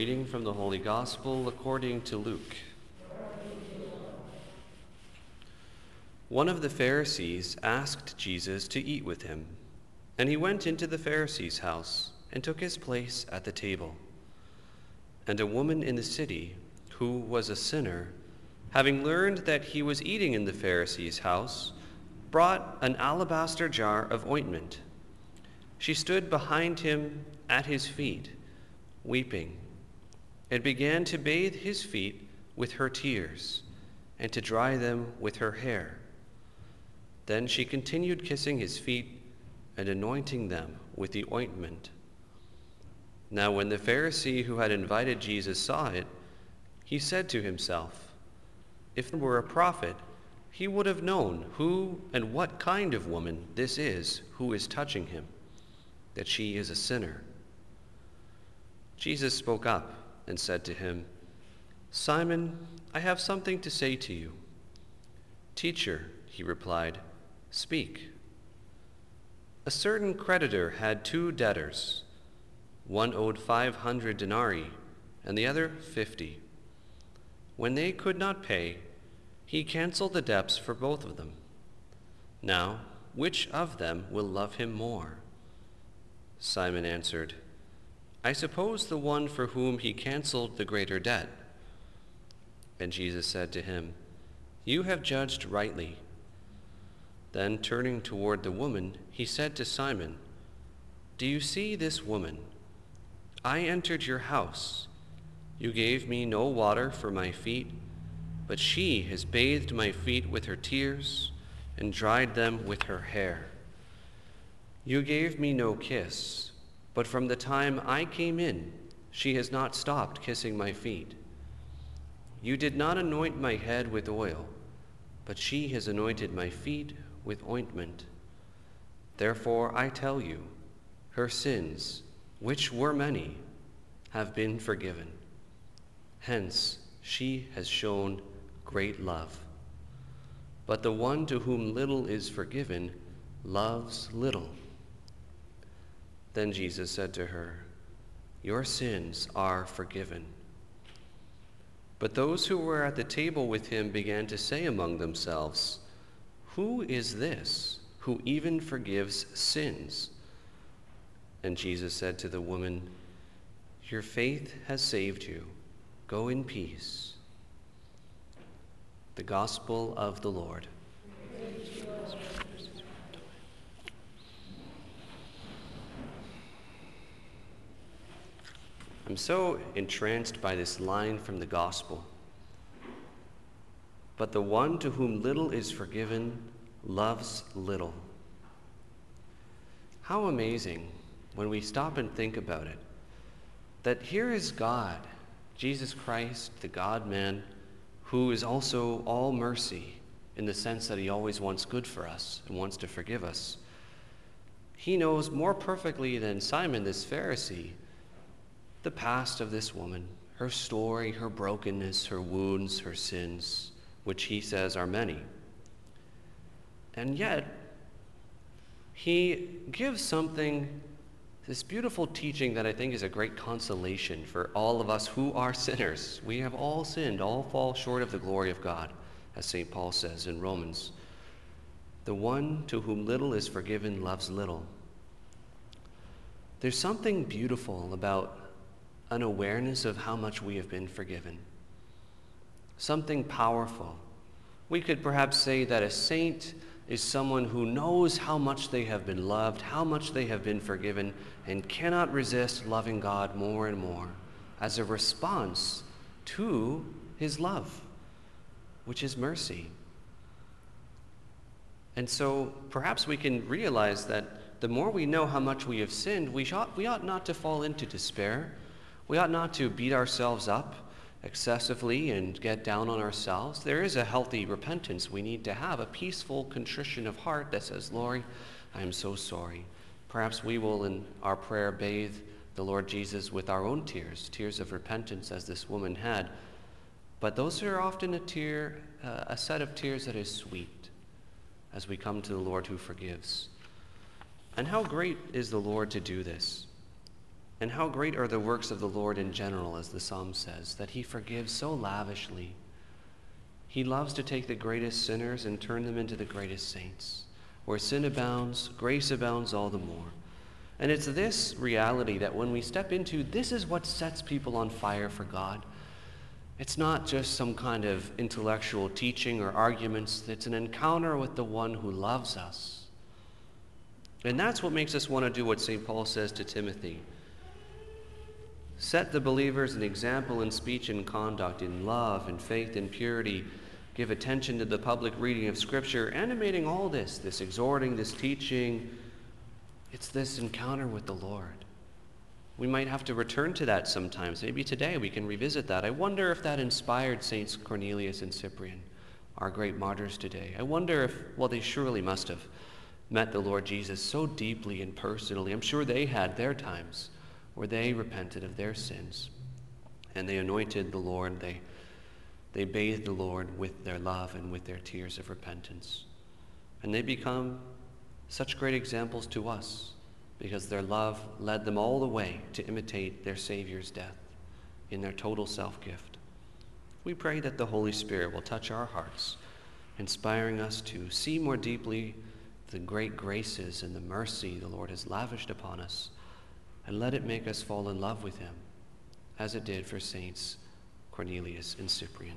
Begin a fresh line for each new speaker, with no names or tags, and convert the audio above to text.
Reading from the Holy Gospel according to Luke. One of the Pharisees asked Jesus to eat with him, and he went into the Pharisee's house and took his place at the table. And a woman in the city, who was a sinner, having learned that he was eating in the Pharisee's house, brought an alabaster jar of ointment. She stood behind him at his feet, weeping and began to bathe his feet with her tears and to dry them with her hair. Then she continued kissing his feet and anointing them with the ointment. Now, when the Pharisee who had invited Jesus saw it, he said to himself, If there were a prophet, he would have known who and what kind of woman this is who is touching him, that she is a sinner. Jesus spoke up and said to him, Simon, I have something to say to you. Teacher, he replied, speak. A certain creditor had two debtors. One owed 500 denarii, and the other 50. When they could not pay, he canceled the debts for both of them. Now, which of them will love him more? Simon answered, I suppose the one for whom he canceled the greater debt. And Jesus said to him, You have judged rightly. Then, turning toward the woman, he said to Simon, Do you see this woman? I entered your house. You gave me no water for my feet, but she has bathed my feet with her tears and dried them with her hair. You gave me no kiss but from the time I came in, she has not stopped kissing my feet. You did not anoint my head with oil, but she has anointed my feet with ointment. Therefore, I tell you, her sins, which were many, have been forgiven. Hence, she has shown great love. But the one to whom little is forgiven loves little. Then Jesus said to her, Your sins are forgiven. But those who were at the table with him began to say among themselves, Who is this who even forgives sins? And Jesus said to the woman, Your faith has saved you. Go in peace. The Gospel of the Lord. I'm so entranced by this line from the gospel. But the one to whom little is forgiven loves little. How amazing when we stop and think about it that here is God, Jesus Christ, the God man, who is also all mercy in the sense that he always wants good for us and wants to forgive us. He knows more perfectly than Simon, this Pharisee, the past of this woman, her story, her brokenness, her wounds, her sins, which he says are many. And yet, he gives something, this beautiful teaching that I think is a great consolation for all of us who are sinners. We have all sinned, all fall short of the glory of God, as St. Paul says in Romans. The one to whom little is forgiven loves little. There's something beautiful about an awareness of how much we have been forgiven. Something powerful. We could perhaps say that a saint is someone who knows how much they have been loved, how much they have been forgiven, and cannot resist loving God more and more as a response to his love, which is mercy. And so perhaps we can realize that the more we know how much we have sinned, we ought, we ought not to fall into despair. We ought not to beat ourselves up excessively and get down on ourselves. There is a healthy repentance we need to have, a peaceful contrition of heart that says, Lord, I am so sorry. Perhaps we will, in our prayer, bathe the Lord Jesus with our own tears, tears of repentance, as this woman had. But those are often a tear, uh, a set of tears that is sweet as we come to the Lord who forgives. And how great is the Lord to do this? And how great are the works of the Lord in general, as the psalm says, that he forgives so lavishly. He loves to take the greatest sinners and turn them into the greatest saints. Where sin abounds, grace abounds all the more. And it's this reality that when we step into, this is what sets people on fire for God. It's not just some kind of intellectual teaching or arguments, it's an encounter with the one who loves us. And that's what makes us want to do what St. Paul says to Timothy Set the believers an example in speech and conduct, in love and faith and purity. Give attention to the public reading of Scripture, animating all this, this exhorting, this teaching. It's this encounter with the Lord. We might have to return to that sometimes. Maybe today we can revisit that. I wonder if that inspired Saints Cornelius and Cyprian, our great martyrs today. I wonder if, well, they surely must have met the Lord Jesus so deeply and personally. I'm sure they had their times where they repented of their sins and they anointed the Lord. They, they bathed the Lord with their love and with their tears of repentance. And they become such great examples to us because their love led them all the way to imitate their Savior's death in their total self gift. We pray that the Holy Spirit will touch our hearts, inspiring us to see more deeply the great graces and the mercy the Lord has lavished upon us and let it make us fall in love with him, as it did for Saints Cornelius and Cyprian.